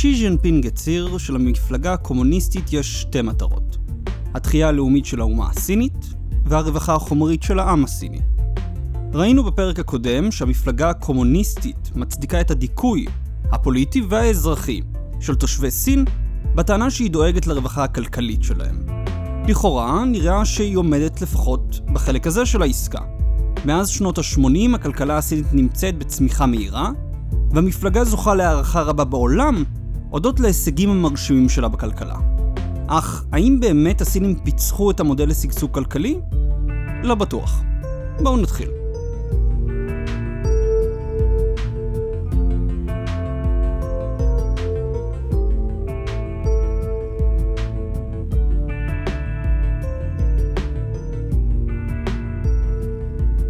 שי ז'נפינג הצהיר שלמפלגה הקומוניסטית יש שתי מטרות. התחייה הלאומית של האומה הסינית, והרווחה החומרית של העם הסיני. ראינו בפרק הקודם שהמפלגה הקומוניסטית מצדיקה את הדיכוי הפוליטי והאזרחי של תושבי סין בטענה שהיא דואגת לרווחה הכלכלית שלהם. לכאורה נראה שהיא עומדת לפחות בחלק הזה של העסקה. מאז שנות ה-80 הכלכלה הסינית נמצאת בצמיחה מהירה, והמפלגה זוכה להערכה רבה בעולם הודות להישגים המרשימים שלה בכלכלה. אך האם באמת הסינים פיצחו את המודל לשגשוג כלכלי? לא בטוח. בואו נתחיל.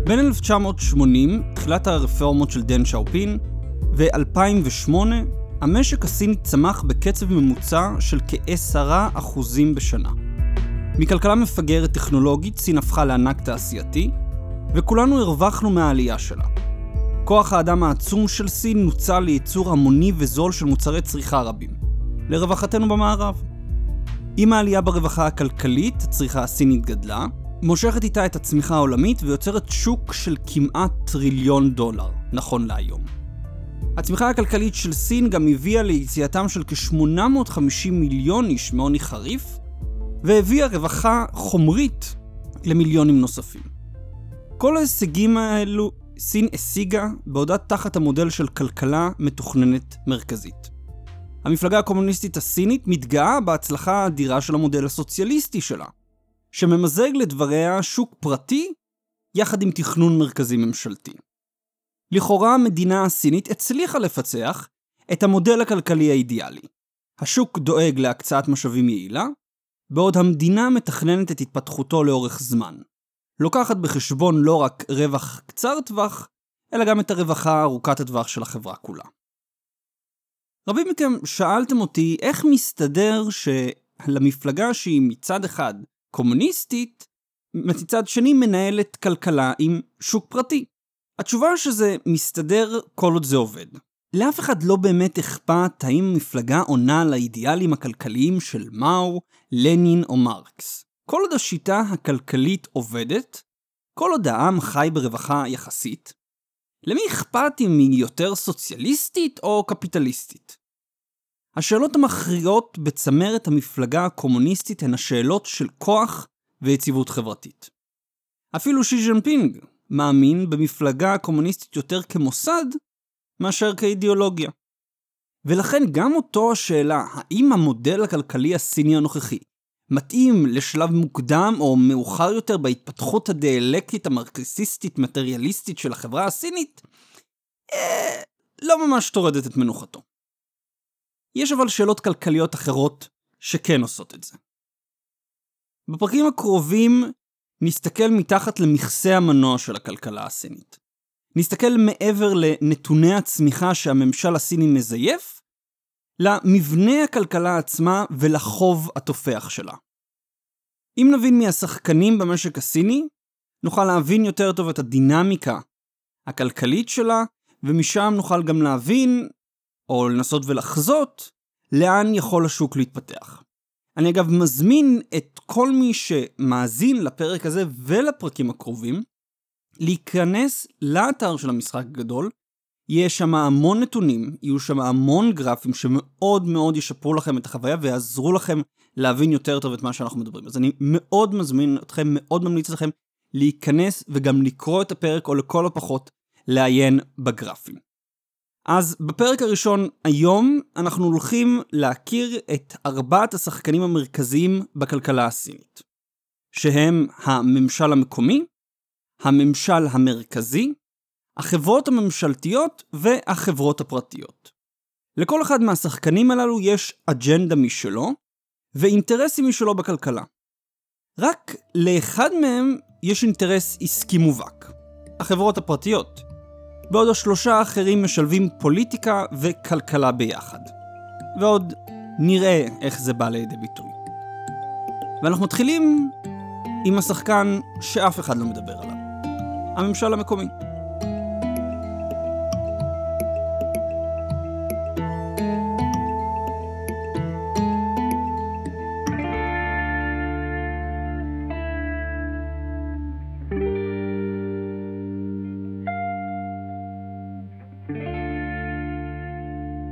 בין 1980, תחילת הרפורמות של דן שאופין, ו-2008, המשק הסיני צמח בקצב ממוצע של כ-10% בשנה. מכלכלה מפגרת טכנולוגית, סין הפכה לענק תעשייתי, וכולנו הרווחנו מהעלייה שלה. כוח האדם העצום של סין נוצל לייצור המוני וזול של מוצרי צריכה רבים, לרווחתנו במערב. עם העלייה ברווחה הכלכלית, הצריכה הסינית גדלה, מושכת איתה את הצמיחה העולמית ויוצרת שוק של כמעט טריליון דולר, נכון להיום. הצמיחה הכלכלית של סין גם הביאה ליציאתם של כ-850 מיליון איש מעוני חריף, והביאה רווחה חומרית למיליונים נוספים. כל ההישגים האלו סין השיגה בעודה תחת המודל של כלכלה מתוכננת מרכזית. המפלגה הקומוניסטית הסינית מתגאה בהצלחה האדירה של המודל הסוציאליסטי שלה, שממזג לדבריה שוק פרטי יחד עם תכנון מרכזי ממשלתי. לכאורה המדינה הסינית הצליחה לפצח את המודל הכלכלי האידיאלי. השוק דואג להקצאת משאבים יעילה, בעוד המדינה מתכננת את התפתחותו לאורך זמן. לוקחת בחשבון לא רק רווח קצר טווח, אלא גם את הרווחה ארוכת הטווח של החברה כולה. רבים מכם שאלתם אותי איך מסתדר שלמפלגה שהיא מצד אחד קומוניסטית, מצד שני מנהלת כלכלה עם שוק פרטי. התשובה שזה מסתדר כל עוד זה עובד. לאף אחד לא באמת אכפת האם המפלגה עונה לאידיאלים הכלכליים של מאו, לנין או מרקס. כל עוד השיטה הכלכלית עובדת, כל עוד העם חי ברווחה יחסית, למי אכפת אם היא יותר סוציאליסטית או קפיטליסטית? השאלות המכריעות בצמרת המפלגה הקומוניסטית הן השאלות של כוח ויציבות חברתית. אפילו שי ז'נפינג מאמין במפלגה הקומוניסטית יותר כמוסד מאשר כאידיאולוגיה. ולכן גם אותו השאלה, האם המודל הכלכלי הסיני הנוכחי מתאים לשלב מוקדם או מאוחר יותר בהתפתחות הדיאלקטית המרקסיסטית-מטריאליסטית של החברה הסינית, אה, לא ממש טורדת את מנוחתו. יש אבל שאלות כלכליות אחרות שכן עושות את זה. בפרקים הקרובים נסתכל מתחת למכסה המנוע של הכלכלה הסינית. נסתכל מעבר לנתוני הצמיחה שהממשל הסיני מזייף, למבנה הכלכלה עצמה ולחוב התופח שלה. אם נבין מי השחקנים במשק הסיני, נוכל להבין יותר טוב את הדינמיקה הכלכלית שלה, ומשם נוכל גם להבין, או לנסות ולחזות, לאן יכול השוק להתפתח. אני אגב מזמין את כל מי שמאזין לפרק הזה ולפרקים הקרובים, להיכנס לאתר של המשחק הגדול, יש שם המון נתונים, יהיו שם המון גרפים שמאוד מאוד ישפרו לכם את החוויה ויעזרו לכם להבין יותר טוב את מה שאנחנו מדברים. אז אני מאוד מזמין אתכם, מאוד ממליץ לכם להיכנס וגם לקרוא את הפרק, או לכל הפחות לעיין בגרפים. אז בפרק הראשון היום אנחנו הולכים להכיר את ארבעת השחקנים המרכזיים בכלכלה הסינית, שהם הממשל המקומי, הממשל המרכזי, החברות הממשלתיות והחברות הפרטיות. לכל אחד מהשחקנים הללו יש אג'נדה משלו ואינטרסים משלו בכלכלה. רק לאחד מהם יש אינטרס עסקי מובהק, החברות הפרטיות, בעוד השלושה האחרים משלבים פוליטיקה וכלכלה ביחד. ועוד נראה איך זה בא לידי ביטוי. ואנחנו מתחילים עם השחקן שאף אחד לא מדבר עליו, הממשל המקומי.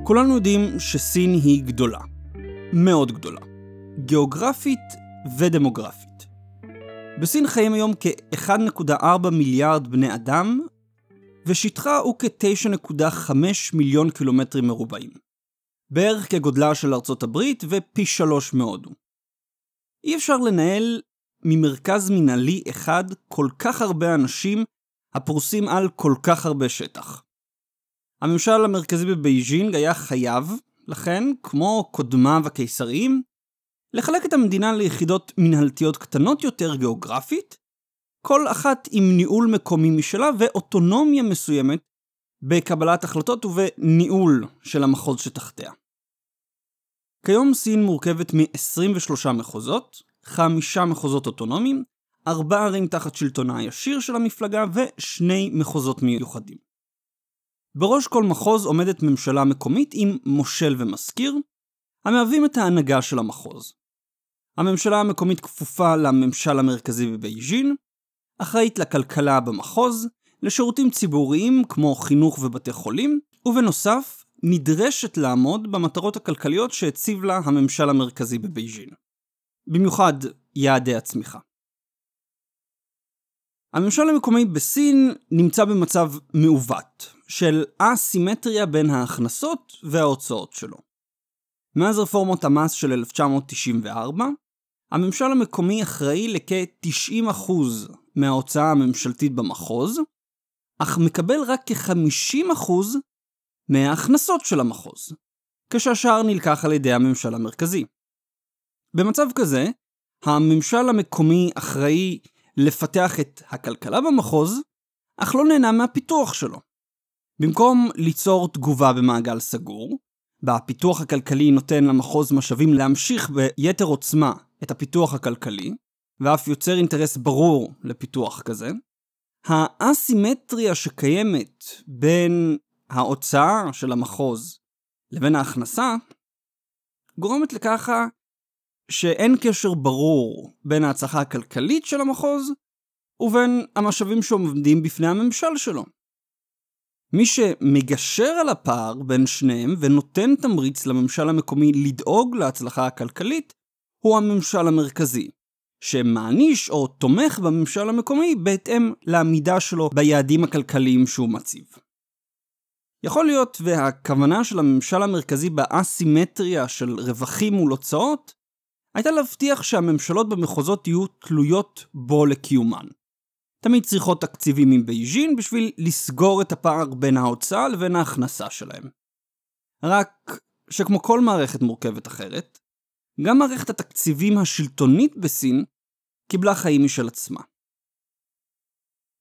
כולנו יודעים שסין היא גדולה. מאוד גדולה. גיאוגרפית ודמוגרפית. בסין חיים היום כ-1.4 מיליארד בני אדם, ושטחה הוא כ-9.5 מיליון קילומטרים מרובעים. בערך כגודלה של ארצות הברית ופי שלוש מהודו. אי אפשר לנהל ממרכז מנהלי אחד כל כך הרבה אנשים הפרוסים על כל כך הרבה שטח. הממשל המרכזי בבייג'ינג היה חייב, לכן, כמו קודמיו הקיסריים, לחלק את המדינה ליחידות מנהלתיות קטנות יותר גיאוגרפית, כל אחת עם ניהול מקומי משלה ואוטונומיה מסוימת בקבלת החלטות ובניהול של המחוז שתחתיה. כיום סין מורכבת מ-23 מחוזות, חמישה מחוזות אוטונומיים, ארבע ערים תחת שלטונה הישיר של המפלגה ושני מחוזות מיוחדים. בראש כל מחוז עומדת ממשלה מקומית עם מושל ומזכיר, המהווים את ההנהגה של המחוז. הממשלה המקומית כפופה לממשל המרכזי בבייג'ין, אחראית לכלכלה במחוז, לשירותים ציבוריים כמו חינוך ובתי חולים, ובנוסף, נדרשת לעמוד במטרות הכלכליות שהציב לה הממשל המרכזי בבייג'ין. במיוחד יעדי הצמיחה. הממשל המקומי בסין נמצא במצב מעוות, של אסימטריה בין ההכנסות וההוצאות שלו. מאז רפורמות המס של 1994, הממשל המקומי אחראי לכ-90% מההוצאה הממשלתית במחוז, אך מקבל רק כ-50% מההכנסות של המחוז, כשהשאר נלקח על ידי הממשל המרכזי. במצב כזה, הממשל המקומי אחראי לפתח את הכלכלה במחוז, אך לא נהנה מהפיתוח שלו. במקום ליצור תגובה במעגל סגור, בפיתוח הכלכלי נותן למחוז משאבים להמשיך ביתר עוצמה את הפיתוח הכלכלי, ואף יוצר אינטרס ברור לפיתוח כזה, האסימטריה שקיימת בין ההוצאה של המחוז לבין ההכנסה, גורמת לככה שאין קשר ברור בין ההצלחה הכלכלית של המחוז ובין המשאבים שעומדים בפני הממשל שלו. מי שמגשר על הפער בין שניהם ונותן תמריץ לממשל המקומי לדאוג להצלחה הכלכלית, הוא הממשל המרכזי, שמעניש או תומך בממשל המקומי בהתאם לעמידה שלו ביעדים הכלכליים שהוא מציב. יכול להיות והכוונה של הממשל המרכזי באסימטריה של רווחים מול הוצאות, הייתה להבטיח שהממשלות במחוזות יהיו תלויות בו לקיומן. תמיד צריכות תקציבים עם בייג'ין בשביל לסגור את הפער בין ההוצאה לבין ההכנסה שלהם. רק שכמו כל מערכת מורכבת אחרת, גם מערכת התקציבים השלטונית בסין קיבלה חיים משל עצמה.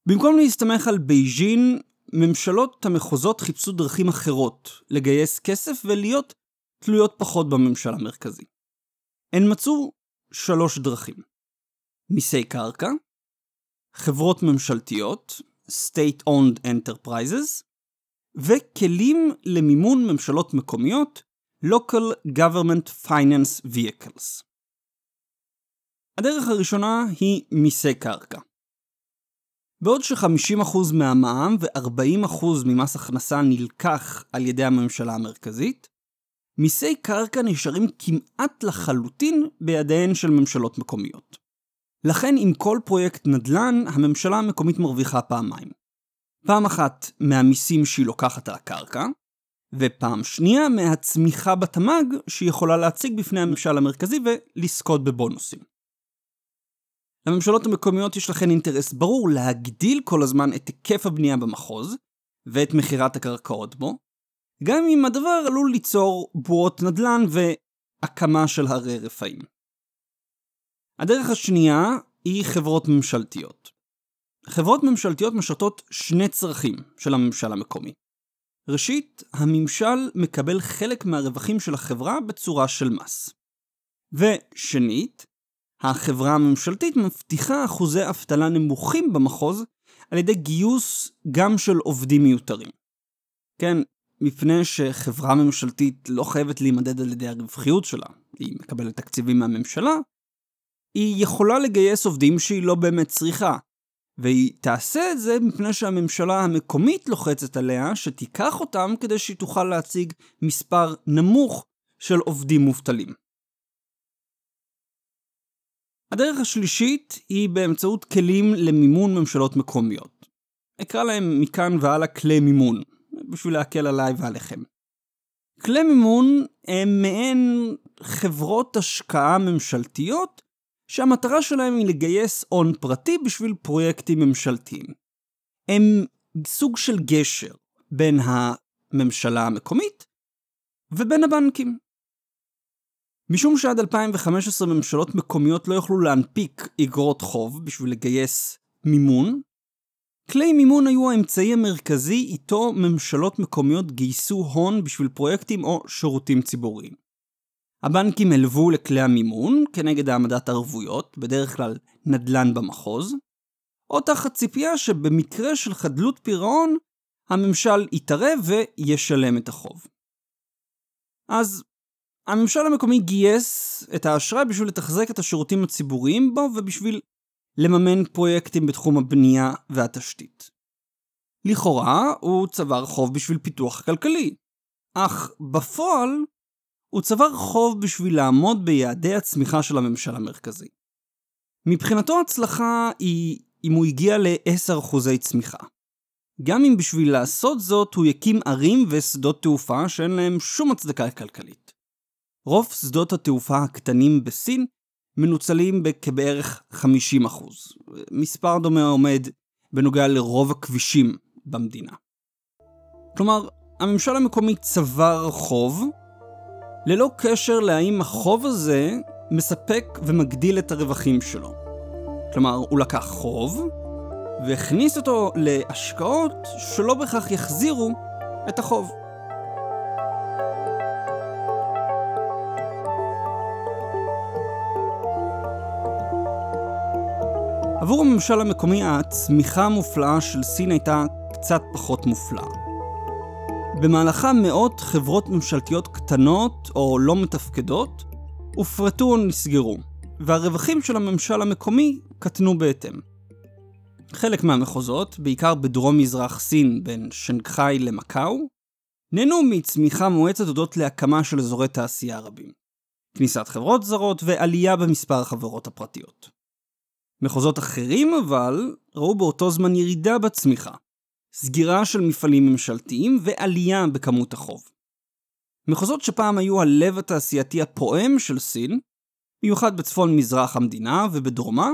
במקום להסתמך על בייג'ין, ממשלות המחוזות חיפשו דרכים אחרות לגייס כסף ולהיות תלויות פחות בממשל המרכזי. הן מצאו שלוש דרכים. מיסי קרקע, חברות ממשלתיות, State-Owned Enterprises, וכלים למימון ממשלות מקומיות, Local Government Finance Vehicles. הדרך הראשונה היא מיסי קרקע. בעוד ש-50% מהמע"מ ו-40% ממס הכנסה נלקח על ידי הממשלה המרכזית, מיסי קרקע נשארים כמעט לחלוטין בידיהן של ממשלות מקומיות. לכן עם כל פרויקט נדל"ן, הממשלה המקומית מרוויחה פעמיים. פעם אחת מהמיסים שהיא לוקחת על הקרקע, ופעם שנייה מהצמיחה בתמ"ג שהיא יכולה להציג בפני הממשל המרכזי ולזכות בבונוסים. לממשלות המקומיות יש לכן אינטרס ברור להגדיל כל הזמן את היקף הבנייה במחוז, ואת מכירת הקרקעות בו, גם אם הדבר עלול ליצור בועות נדל"ן והקמה של הרי רפאים. הדרך השנייה היא חברות ממשלתיות. חברות ממשלתיות משרתות שני צרכים של הממשל המקומי. ראשית, הממשל מקבל חלק מהרווחים של החברה בצורה של מס. ושנית, החברה הממשלתית מבטיחה אחוזי אבטלה נמוכים במחוז על ידי גיוס גם של עובדים מיותרים. כן, מפני שחברה ממשלתית לא חייבת להימדד על ידי הרווחיות שלה, היא מקבלת תקציבים מהממשלה, היא יכולה לגייס עובדים שהיא לא באמת צריכה, והיא תעשה את זה מפני שהממשלה המקומית לוחצת עליה שתיקח אותם כדי שהיא תוכל להציג מספר נמוך של עובדים מובטלים. הדרך השלישית היא באמצעות כלים למימון ממשלות מקומיות. אקרא להם מכאן והלאה כלי מימון, בשביל להקל עליי ועליכם. כלי מימון הם מעין חברות השקעה ממשלתיות שהמטרה שלהם היא לגייס הון פרטי בשביל פרויקטים ממשלתיים. הם סוג של גשר בין הממשלה המקומית ובין הבנקים. משום שעד 2015 ממשלות מקומיות לא יוכלו להנפיק אגרות חוב בשביל לגייס מימון, כלי מימון היו האמצעי המרכזי איתו ממשלות מקומיות גייסו הון בשביל פרויקטים או שירותים ציבוריים. הבנקים הלוו לכלי המימון כנגד העמדת ערבויות, בדרך כלל נדל"ן במחוז, או תחת ציפייה שבמקרה של חדלות פירעון, הממשל יתערב וישלם את החוב. אז הממשל המקומי גייס את האשראי בשביל לתחזק את השירותים הציבוריים בו ובשביל לממן פרויקטים בתחום הבנייה והתשתית. לכאורה הוא צבר חוב בשביל פיתוח כלכלי, אך בפועל הוא צבר חוב בשביל לעמוד ביעדי הצמיחה של הממשל המרכזי. מבחינתו הצלחה היא אם הוא הגיע ל-10% צמיחה. גם אם בשביל לעשות זאת הוא יקים ערים ושדות תעופה שאין להם שום הצדקה כלכלית. רוב שדות התעופה הקטנים בסין מנוצלים בכבערך 50%. מספר דומה עומד בנוגע לרוב הכבישים במדינה. כלומר, הממשל המקומי צבר חוב, ללא קשר להאם החוב הזה מספק ומגדיל את הרווחים שלו. כלומר, הוא לקח חוב, והכניס אותו להשקעות שלא בהכרח יחזירו את החוב. עבור הממשל המקומי הצמיחה המופלאה של סין הייתה קצת פחות מופלאה. במהלכה מאות חברות ממשלתיות קטנות או לא מתפקדות הופרטו או נסגרו, והרווחים של הממשל המקומי קטנו בהתאם. חלק מהמחוזות, בעיקר בדרום-מזרח סין בין שנגחאי למקאו, נהנו מצמיחה מואצת הודות להקמה של אזורי תעשייה רבים. כניסת חברות זרות ועלייה במספר החברות הפרטיות. מחוזות אחרים אבל ראו באותו זמן ירידה בצמיחה, סגירה של מפעלים ממשלתיים ועלייה בכמות החוב. מחוזות שפעם היו הלב התעשייתי הפועם של סין, במיוחד בצפון מזרח המדינה ובדרומה,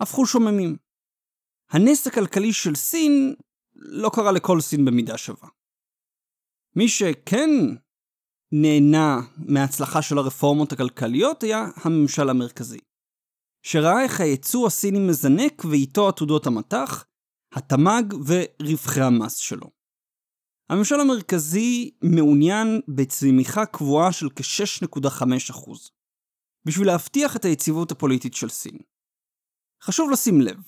הפכו שוממים. הנס הכלכלי של סין לא קרה לכל סין במידה שווה. מי שכן נהנה מההצלחה של הרפורמות הכלכליות היה הממשל המרכזי. שראה איך הייצוא הסיני מזנק ואיתו עתודות המטח, התמ"ג ורווחי המס שלו. הממשל המרכזי מעוניין בצמיחה קבועה של כ-6.5%, בשביל להבטיח את היציבות הפוליטית של סין. חשוב לשים לב,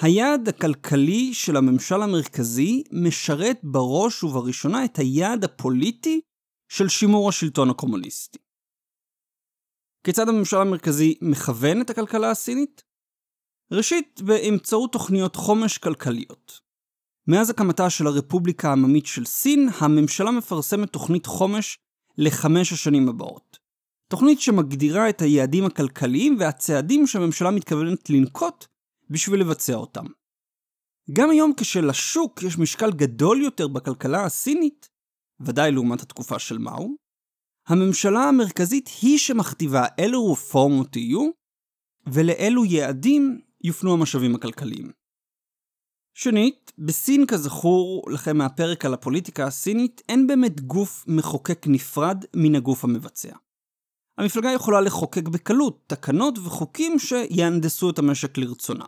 היעד הכלכלי של הממשל המרכזי משרת בראש ובראשונה את היעד הפוליטי של שימור השלטון הקומוניסטי. כיצד הממשל המרכזי מכוון את הכלכלה הסינית? ראשית, באמצעות תוכניות חומש כלכליות. מאז הקמתה של הרפובליקה העממית של סין, הממשלה מפרסמת תוכנית חומש לחמש השנים הבאות. תוכנית שמגדירה את היעדים הכלכליים והצעדים שהממשלה מתכוונת לנקוט בשביל לבצע אותם. גם היום כשלשוק יש משקל גדול יותר בכלכלה הסינית, ודאי לעומת התקופה של מאו, הממשלה המרכזית היא שמכתיבה אילו רפורמות יהיו, ולאילו יעדים יופנו המשאבים הכלכליים. שנית, בסין כזכור לכם מהפרק על הפוליטיקה הסינית, אין באמת גוף מחוקק נפרד מן הגוף המבצע. המפלגה יכולה לחוקק בקלות תקנות וחוקים שיהנדסו את המשק לרצונה.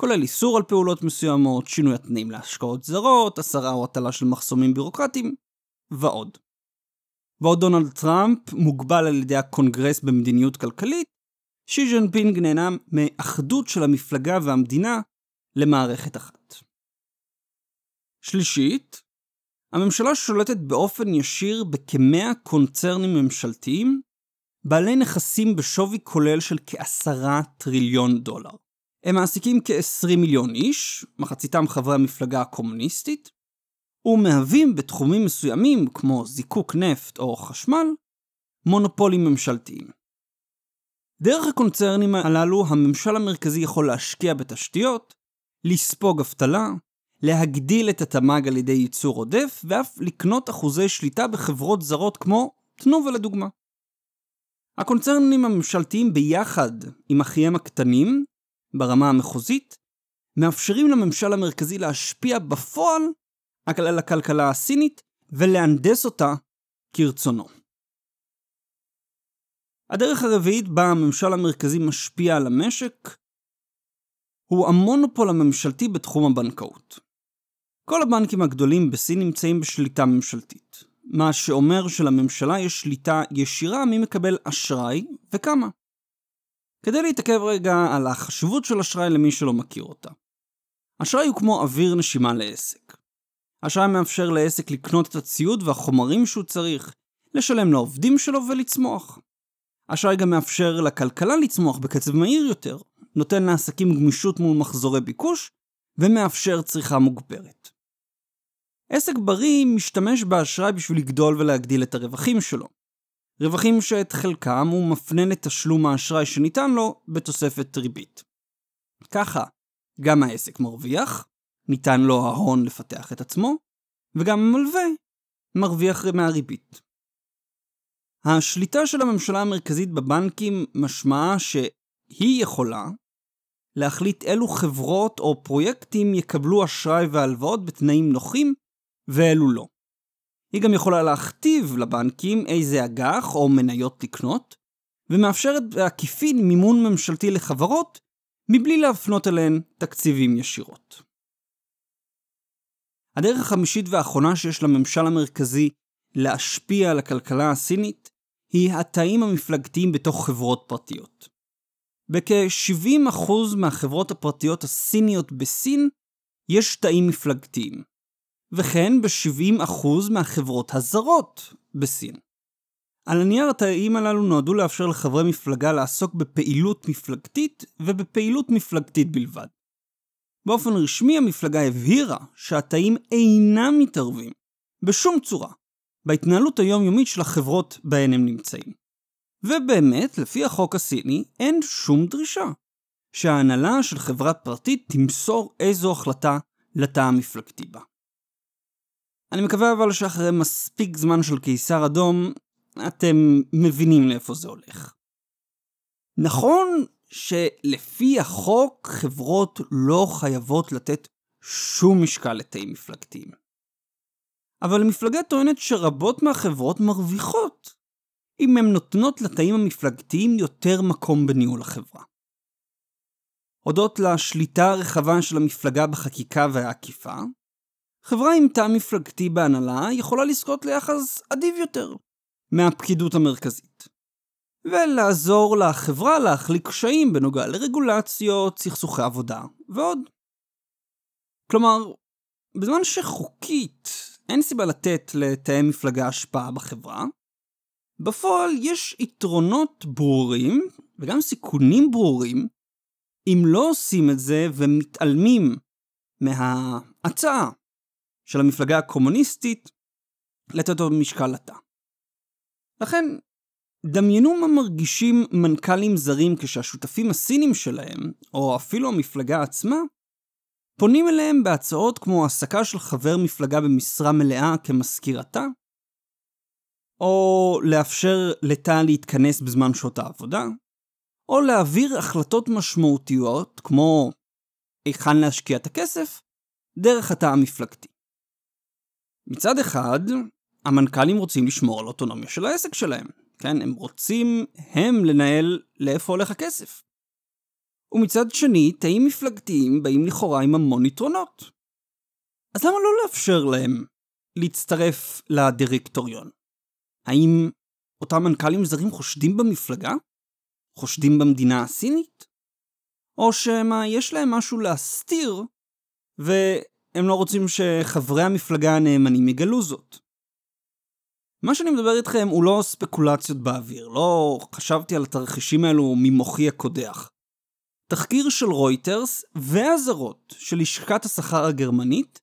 כולל איסור על פעולות מסוימות, שינוי התנאים להשקעות זרות, הסרה או הטלה של מחסומים בירוקרטיים, ועוד. בעוד דונלד טראמפ מוגבל על ידי הקונגרס במדיניות כלכלית, שי ז'נפינג נהנה מאחדות של המפלגה והמדינה למערכת אחת. שלישית, הממשלה שולטת באופן ישיר בכמאה קונצרנים ממשלתיים, בעלי נכסים בשווי כולל של כעשרה טריליון דולר. הם מעסיקים כ-20 מיליון איש, מחציתם חברי המפלגה הקומוניסטית, ומהווים בתחומים מסוימים, כמו זיקוק נפט או חשמל, מונופולים ממשלתיים. דרך הקונצרנים הללו הממשל המרכזי יכול להשקיע בתשתיות, לספוג אבטלה, להגדיל את התמ"ג על ידי ייצור עודף, ואף לקנות אחוזי שליטה בחברות זרות כמו תנובה לדוגמה. הקונצרנים הממשלתיים ביחד עם אחיהם הקטנים, ברמה המחוזית, מאפשרים לממשל המרכזי להשפיע בפועל על הכלכלה הסינית ולהנדס אותה כרצונו. הדרך הרביעית בה הממשל המרכזי משפיע על המשק הוא המונופול הממשלתי בתחום הבנקאות. כל הבנקים הגדולים בסין נמצאים בשליטה ממשלתית, מה שאומר שלממשלה יש שליטה ישירה מי מקבל אשראי וכמה. כדי להתעכב רגע על החשיבות של אשראי למי שלא מכיר אותה. אשראי הוא כמו אוויר נשימה לעסק. אשראי מאפשר לעסק לקנות את הציוד והחומרים שהוא צריך, לשלם לעובדים שלו ולצמוח. אשראי גם מאפשר לכלכלה לצמוח בקצב מהיר יותר, נותן לעסקים גמישות מול מחזורי ביקוש, ומאפשר צריכה מוגברת. עסק בריא משתמש באשראי בשביל לגדול ולהגדיל את הרווחים שלו. רווחים שאת חלקם הוא מפנה לתשלום האשראי שניתן לו בתוספת ריבית. ככה, גם העסק מרוויח, ניתן לו ההון לפתח את עצמו, וגם המלווה מרוויח מהריבית. השליטה של הממשלה המרכזית בבנקים משמעה שהיא יכולה להחליט אילו חברות או פרויקטים יקבלו אשראי והלוואות בתנאים נוחים ואילו לא. היא גם יכולה להכתיב לבנקים איזה אג"ח או מניות לקנות, ומאפשרת בעקיפין מימון ממשלתי לחברות, מבלי להפנות אליהן תקציבים ישירות. הדרך החמישית והאחרונה שיש לממשל המרכזי להשפיע על הכלכלה הסינית היא התאים המפלגתיים בתוך חברות פרטיות. בכ-70% מהחברות הפרטיות הסיניות בסין יש תאים מפלגתיים, וכן ב-70% מהחברות הזרות בסין. על הנייר התאים הללו נועדו לאפשר לחברי מפלגה לעסוק בפעילות מפלגתית ובפעילות מפלגתית בלבד. באופן רשמי המפלגה הבהירה שהתאים אינם מתערבים, בשום צורה, בהתנהלות היומיומית של החברות בהן הם נמצאים. ובאמת, לפי החוק הסיני, אין שום דרישה שההנהלה של חברה פרטית תמסור איזו החלטה לתא המפלגתי בה. אני מקווה אבל שאחרי מספיק זמן של קיסר אדום, אתם מבינים לאיפה זה הולך. נכון שלפי החוק חברות לא חייבות לתת שום משקל לתאים מפלגתיים. אבל המפלגה טוענת שרבות מהחברות מרוויחות אם הן נותנות לתאים המפלגתיים יותר מקום בניהול החברה. הודות לשליטה הרחבה של המפלגה בחקיקה והעקיפה, חברה עם תא מפלגתי בהנהלה יכולה לזכות ליחס אדיב יותר מהפקידות המרכזית. ולעזור לחברה להחליק קשיים בנוגע לרגולציות, סכסוכי עבודה ועוד. כלומר, בזמן שחוקית אין סיבה לתת לתאי מפלגה השפעה בחברה, בפועל יש יתרונות ברורים וגם סיכונים ברורים אם לא עושים את זה ומתעלמים מההצעה של המפלגה הקומוניסטית לתת לו משקל לתא. לכן, דמיינו מה מרגישים מנכ"לים זרים כשהשותפים הסינים שלהם, או אפילו המפלגה עצמה, פונים אליהם בהצעות כמו העסקה של חבר מפלגה במשרה מלאה כמזכירתה, או לאפשר לתא להתכנס בזמן שעות העבודה, או להעביר החלטות משמעותיות, כמו היכן להשקיע את הכסף, דרך התא המפלגתי. מצד אחד, המנכ"לים רוצים לשמור על אוטונומיה של העסק שלהם, כן? הם רוצים הם לנהל לאיפה הולך הכסף. ומצד שני, תאים מפלגתיים באים לכאורה עם המון יתרונות. אז למה לא לאפשר להם להצטרף לדירקטוריון? האם אותם מנכ"לים זרים חושדים במפלגה? חושדים במדינה הסינית? או שמא יש להם משהו להסתיר, והם לא רוצים שחברי המפלגה הנאמנים יגלו זאת? מה שאני מדבר איתכם הוא לא ספקולציות באוויר, לא חשבתי על התרחישים האלו ממוחי הקודח. תחקיר של רויטרס והזרות של לשכת השכר הגרמנית,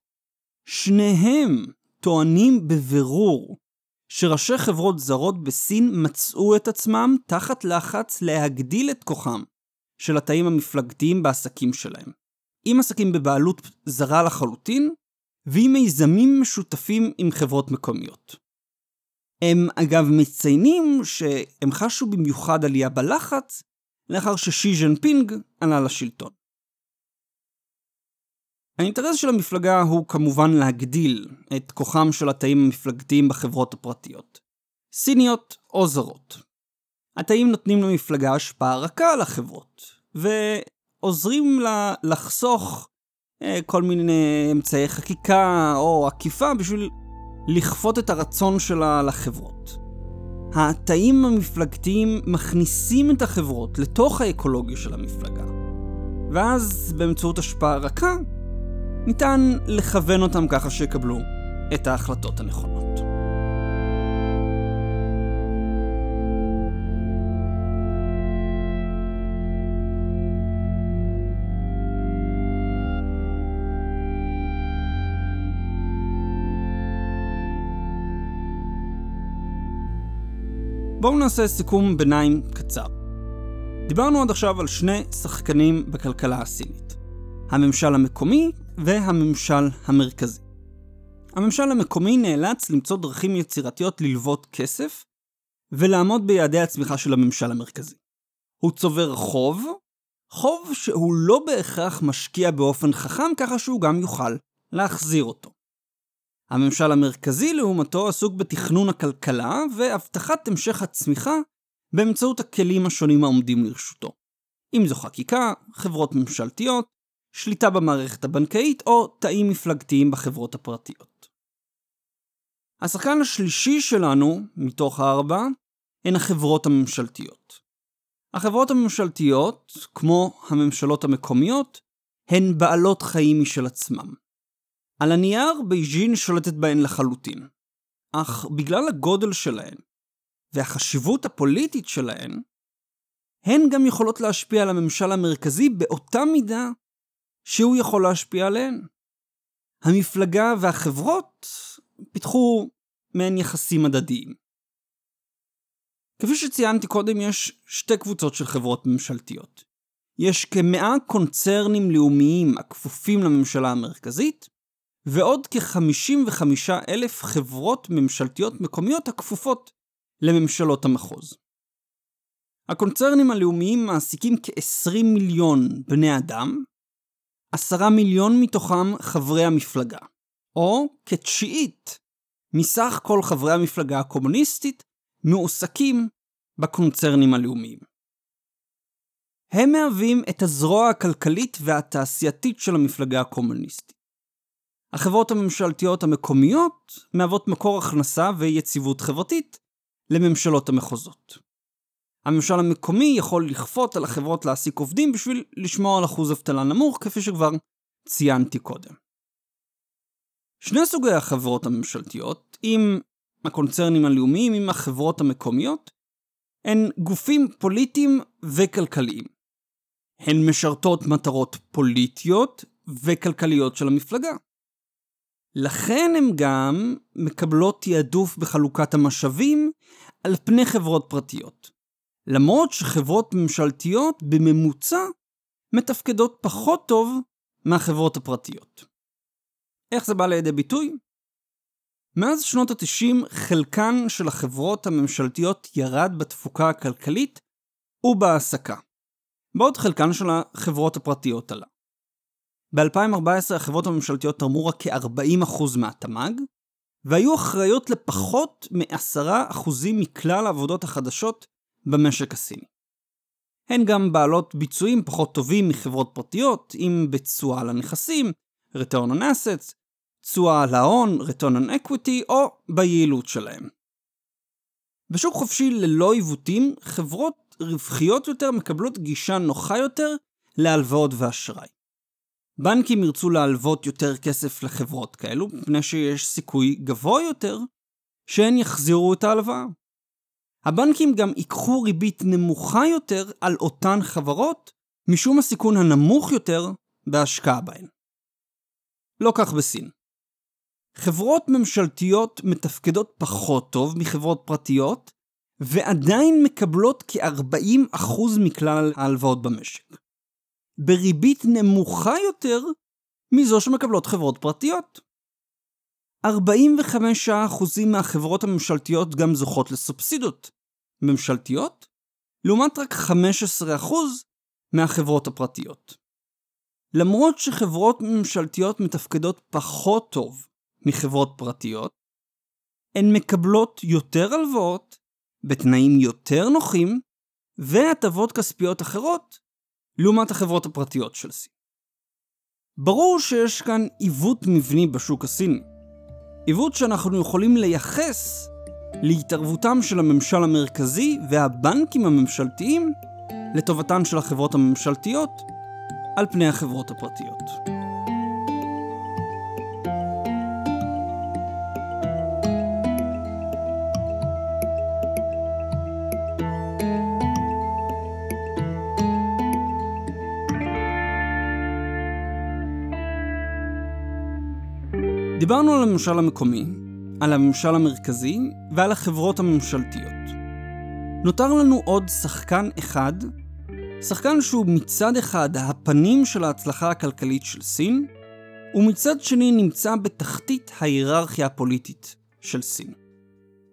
שניהם טוענים בבירור שראשי חברות זרות בסין מצאו את עצמם תחת לחץ להגדיל את כוחם של התאים המפלגתיים בעסקים שלהם. עם עסקים בבעלות זרה לחלוטין, ועם מיזמים משותפים עם חברות מקומיות. הם אגב מציינים שהם חשו במיוחד עלייה בלחץ לאחר ששי ז'נפינג עלה לשלטון. האינטרס של המפלגה הוא כמובן להגדיל את כוחם של התאים המפלגתיים בחברות הפרטיות. סיניות או זרות. התאים נותנים למפלגה השפעה רכה על החברות, ועוזרים לה לחסוך אה, כל מיני אמצעי חקיקה או עקיפה בשביל לכפות את הרצון שלה לחברות. התאים המפלגתיים מכניסים את החברות לתוך האקולוגיה של המפלגה, ואז באמצעות השפעה רכה, ניתן לכוון אותם ככה שיקבלו את ההחלטות הנכונות. בואו נעשה סיכום ביניים קצר. דיברנו עד עכשיו על שני שחקנים בכלכלה הסינית. הממשל המקומי והממשל המרכזי. הממשל המקומי נאלץ למצוא דרכים יצירתיות ללוות כסף ולעמוד ביעדי הצמיחה של הממשל המרכזי. הוא צובר חוב, חוב שהוא לא בהכרח משקיע באופן חכם ככה שהוא גם יוכל להחזיר אותו. הממשל המרכזי לעומתו עסוק בתכנון הכלכלה והבטחת המשך הצמיחה באמצעות הכלים השונים העומדים לרשותו. אם זו חקיקה, חברות ממשלתיות, שליטה במערכת הבנקאית או תאים מפלגתיים בחברות הפרטיות. השחקן השלישי שלנו, מתוך הארבע, הן החברות הממשלתיות. החברות הממשלתיות, כמו הממשלות המקומיות, הן בעלות חיים משל עצמם. על הנייר בייג'ין שולטת בהן לחלוטין, אך בגלל הגודל שלהן והחשיבות הפוליטית שלהן, הן גם יכולות להשפיע על הממשל המרכזי באותה מידה שהוא יכול להשפיע עליהן. המפלגה והחברות פיתחו מעין יחסים הדדיים. כפי שציינתי קודם, יש שתי קבוצות של חברות ממשלתיות. יש כמאה קונצרנים לאומיים הכפופים לממשלה המרכזית, ועוד כ-55 אלף חברות ממשלתיות מקומיות הכפופות לממשלות המחוז. הקונצרנים הלאומיים מעסיקים כ-20 מיליון בני אדם, 10 מיליון מתוכם חברי המפלגה, או כתשיעית מסך כל חברי המפלגה הקומוניסטית מועסקים בקונצרנים הלאומיים. הם מהווים את הזרוע הכלכלית והתעשייתית של המפלגה הקומוניסטית. החברות הממשלתיות המקומיות מהוות מקור הכנסה ויציבות חברתית לממשלות המחוזות. הממשל המקומי יכול לכפות על החברות להעסיק עובדים בשביל לשמור על אחוז אבטלה נמוך, כפי שכבר ציינתי קודם. שני סוגי החברות הממשלתיות, עם הקונצרנים הלאומיים, עם החברות המקומיות, הן גופים פוליטיים וכלכליים. הן משרתות מטרות פוליטיות וכלכליות של המפלגה. לכן הן גם מקבלות תעדוף בחלוקת המשאבים על פני חברות פרטיות. למרות שחברות ממשלתיות בממוצע מתפקדות פחות טוב מהחברות הפרטיות. איך זה בא לידי ביטוי? מאז שנות ה-90 חלקן של החברות הממשלתיות ירד בתפוקה הכלכלית ובהעסקה, בעוד חלקן של החברות הפרטיות עלה. ב-2014 החברות הממשלתיות תרמו רק כ-40% מהתמ"ג, והיו אחראיות לפחות מ-10% מכלל העבודות החדשות במשק הסיני. הן גם בעלות ביצועים פחות טובים מחברות פרטיות, אם בתשואה על הנכסים, return on assets, תשואה על ההון, return on equity, או ביעילות שלהם. בשוק חופשי ללא עיוותים, חברות רווחיות יותר מקבלות גישה נוחה יותר להלוואות ואשראי. בנקים ירצו להלוות יותר כסף לחברות כאלו, מפני שיש סיכוי גבוה יותר שהן יחזירו את ההלוואה. הבנקים גם ייקחו ריבית נמוכה יותר על אותן חברות משום הסיכון הנמוך יותר בהשקעה בהן. לא כך בסין. חברות ממשלתיות מתפקדות פחות טוב מחברות פרטיות, ועדיין מקבלות כ-40% מכלל ההלוואות במשק. בריבית נמוכה יותר מזו שמקבלות חברות פרטיות. 45% מהחברות הממשלתיות גם זוכות לסובסידות ממשלתיות, לעומת רק 15% מהחברות הפרטיות. למרות שחברות ממשלתיות מתפקדות פחות טוב מחברות פרטיות, הן מקבלות יותר הלוואות בתנאים יותר נוחים והטבות כספיות אחרות לעומת החברות הפרטיות של סין. ברור שיש כאן עיוות מבני בשוק הסיני. עיוות שאנחנו יכולים לייחס להתערבותם של הממשל המרכזי והבנקים הממשלתיים לטובתן של החברות הממשלתיות על פני החברות הפרטיות. דיברנו על הממשל המקומי, על הממשל המרכזי ועל החברות הממשלתיות. נותר לנו עוד שחקן אחד, שחקן שהוא מצד אחד הפנים של ההצלחה הכלכלית של סין, ומצד שני נמצא בתחתית ההיררכיה הפוליטית של סין.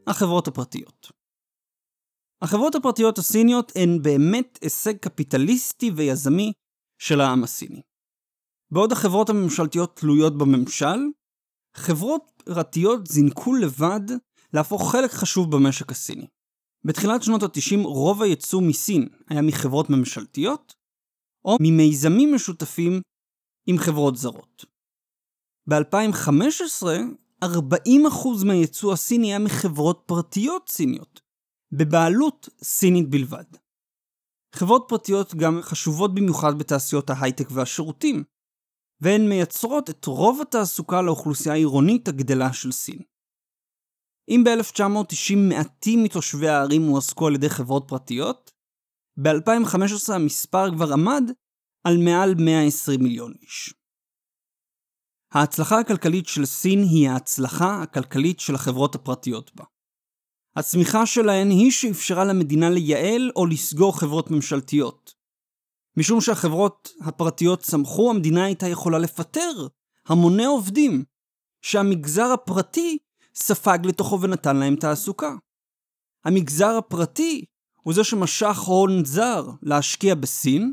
החברות הפרטיות. החברות הפרטיות הסיניות הן באמת הישג קפיטליסטי ויזמי של העם הסיני. בעוד החברות הממשלתיות תלויות בממשל, חברות פרטיות זינקו לבד להפוך חלק חשוב במשק הסיני. בתחילת שנות ה-90 רוב הייצוא מסין היה מחברות ממשלתיות, או ממיזמים משותפים עם חברות זרות. ב-2015, 40% מהייצוא הסיני היה מחברות פרטיות סיניות, בבעלות סינית בלבד. חברות פרטיות גם חשובות במיוחד בתעשיות ההייטק והשירותים, והן מייצרות את רוב התעסוקה לאוכלוסייה העירונית הגדלה של סין. אם ב-1990 מעטים מתושבי הערים הועסקו על ידי חברות פרטיות, ב-2015 המספר כבר עמד על מעל 120 מיליון איש. ההצלחה הכלכלית של סין היא ההצלחה הכלכלית של החברות הפרטיות בה. הצמיחה שלהן היא שאפשרה למדינה לייעל או לסגור חברות ממשלתיות, משום שהחברות הפרטיות צמחו, המדינה הייתה יכולה לפטר המוני עובדים שהמגזר הפרטי ספג לתוכו ונתן להם תעסוקה. המגזר הפרטי הוא זה שמשך הון זר להשקיע בסין,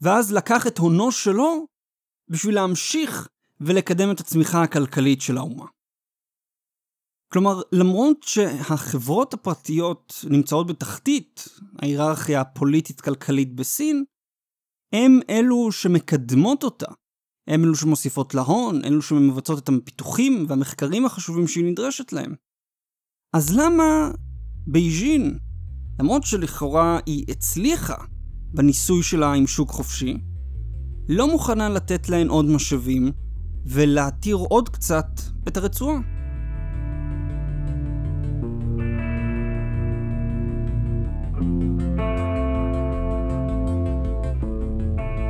ואז לקח את הונו שלו בשביל להמשיך ולקדם את הצמיחה הכלכלית של האומה. כלומר, למרות שהחברות הפרטיות נמצאות בתחתית ההיררכיה הפוליטית-כלכלית בסין, הם אלו שמקדמות אותה. הם אלו שמוסיפות לה הון, אלו שמבצעות את הפיתוחים והמחקרים החשובים שהיא נדרשת להם. אז למה בייג'ין, למרות שלכאורה היא הצליחה בניסוי שלה עם שוק חופשי, לא מוכנה לתת להן עוד משאבים ולהתיר עוד קצת את הרצועה?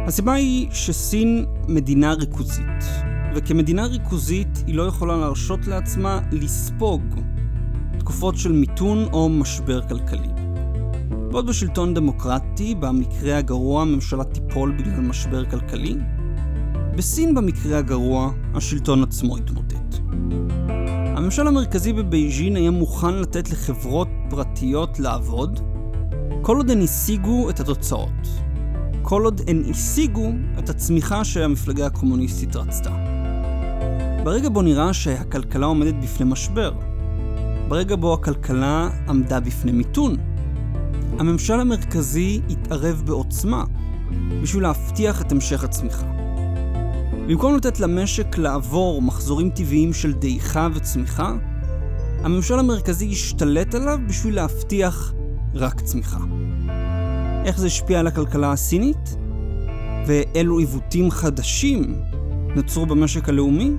הסיבה היא שסין מדינה ריכוזית, וכמדינה ריכוזית היא לא יכולה להרשות לעצמה לספוג תקופות של מיתון או משבר כלכלי. בעוד בשלטון דמוקרטי, במקרה הגרוע הממשלה תיפול בגלל משבר כלכלי, בסין במקרה הגרוע השלטון עצמו יתמוטט. הממשל המרכזי בבייג'ין היה מוכן לתת לחברות פרטיות לעבוד, כל עוד הן השיגו את התוצאות, כל עוד הן השיגו את הצמיחה שהמפלגה הקומוניסטית רצתה. ברגע בו נראה שהכלכלה עומדת בפני משבר, ברגע בו הכלכלה עמדה בפני מיתון, הממשל המרכזי התערב בעוצמה בשביל להבטיח את המשך הצמיחה. במקום לתת למשק לעבור מחזורים טבעיים של דעיכה וצמיחה, הממשל המרכזי השתלט עליו בשביל להבטיח רק צמיחה. איך זה השפיע על הכלכלה הסינית, ואילו עיוותים חדשים נוצרו במשק הלאומי.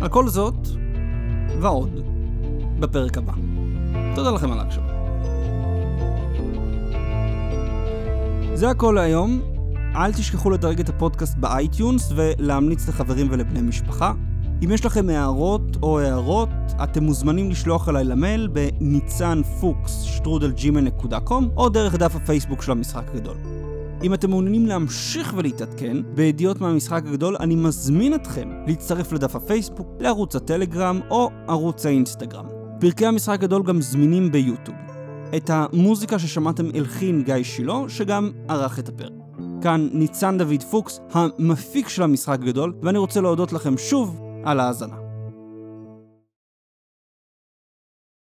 על כל זאת, ועוד, בפרק הבא. תודה לכם על ההקשבה. זה הכל להיום. אל תשכחו לדרג את הפודקאסט ב iTunes ולהמליץ לחברים ולבני משפחה. אם יש לכם הערות או הארות, אתם מוזמנים לשלוח אליי למייל בניצן פוקס שטרודל gmail.com או דרך דף הפייסבוק של המשחק הגדול. אם אתם מעוניינים להמשיך ולהתעדכן בידיעות מהמשחק הגדול, אני מזמין אתכם להצטרף לדף הפייסבוק, לערוץ הטלגרם או ערוץ האינסטגרם. פרקי המשחק הגדול גם זמינים ביוטיוב. את המוזיקה ששמעתם הלחין גיא שילה, שגם ערך את הפרק. כאן ניצן דוד פוקס, המפיק של המשחק הגדול, ואני רוצה להודות לכם שוב על ההאזנה.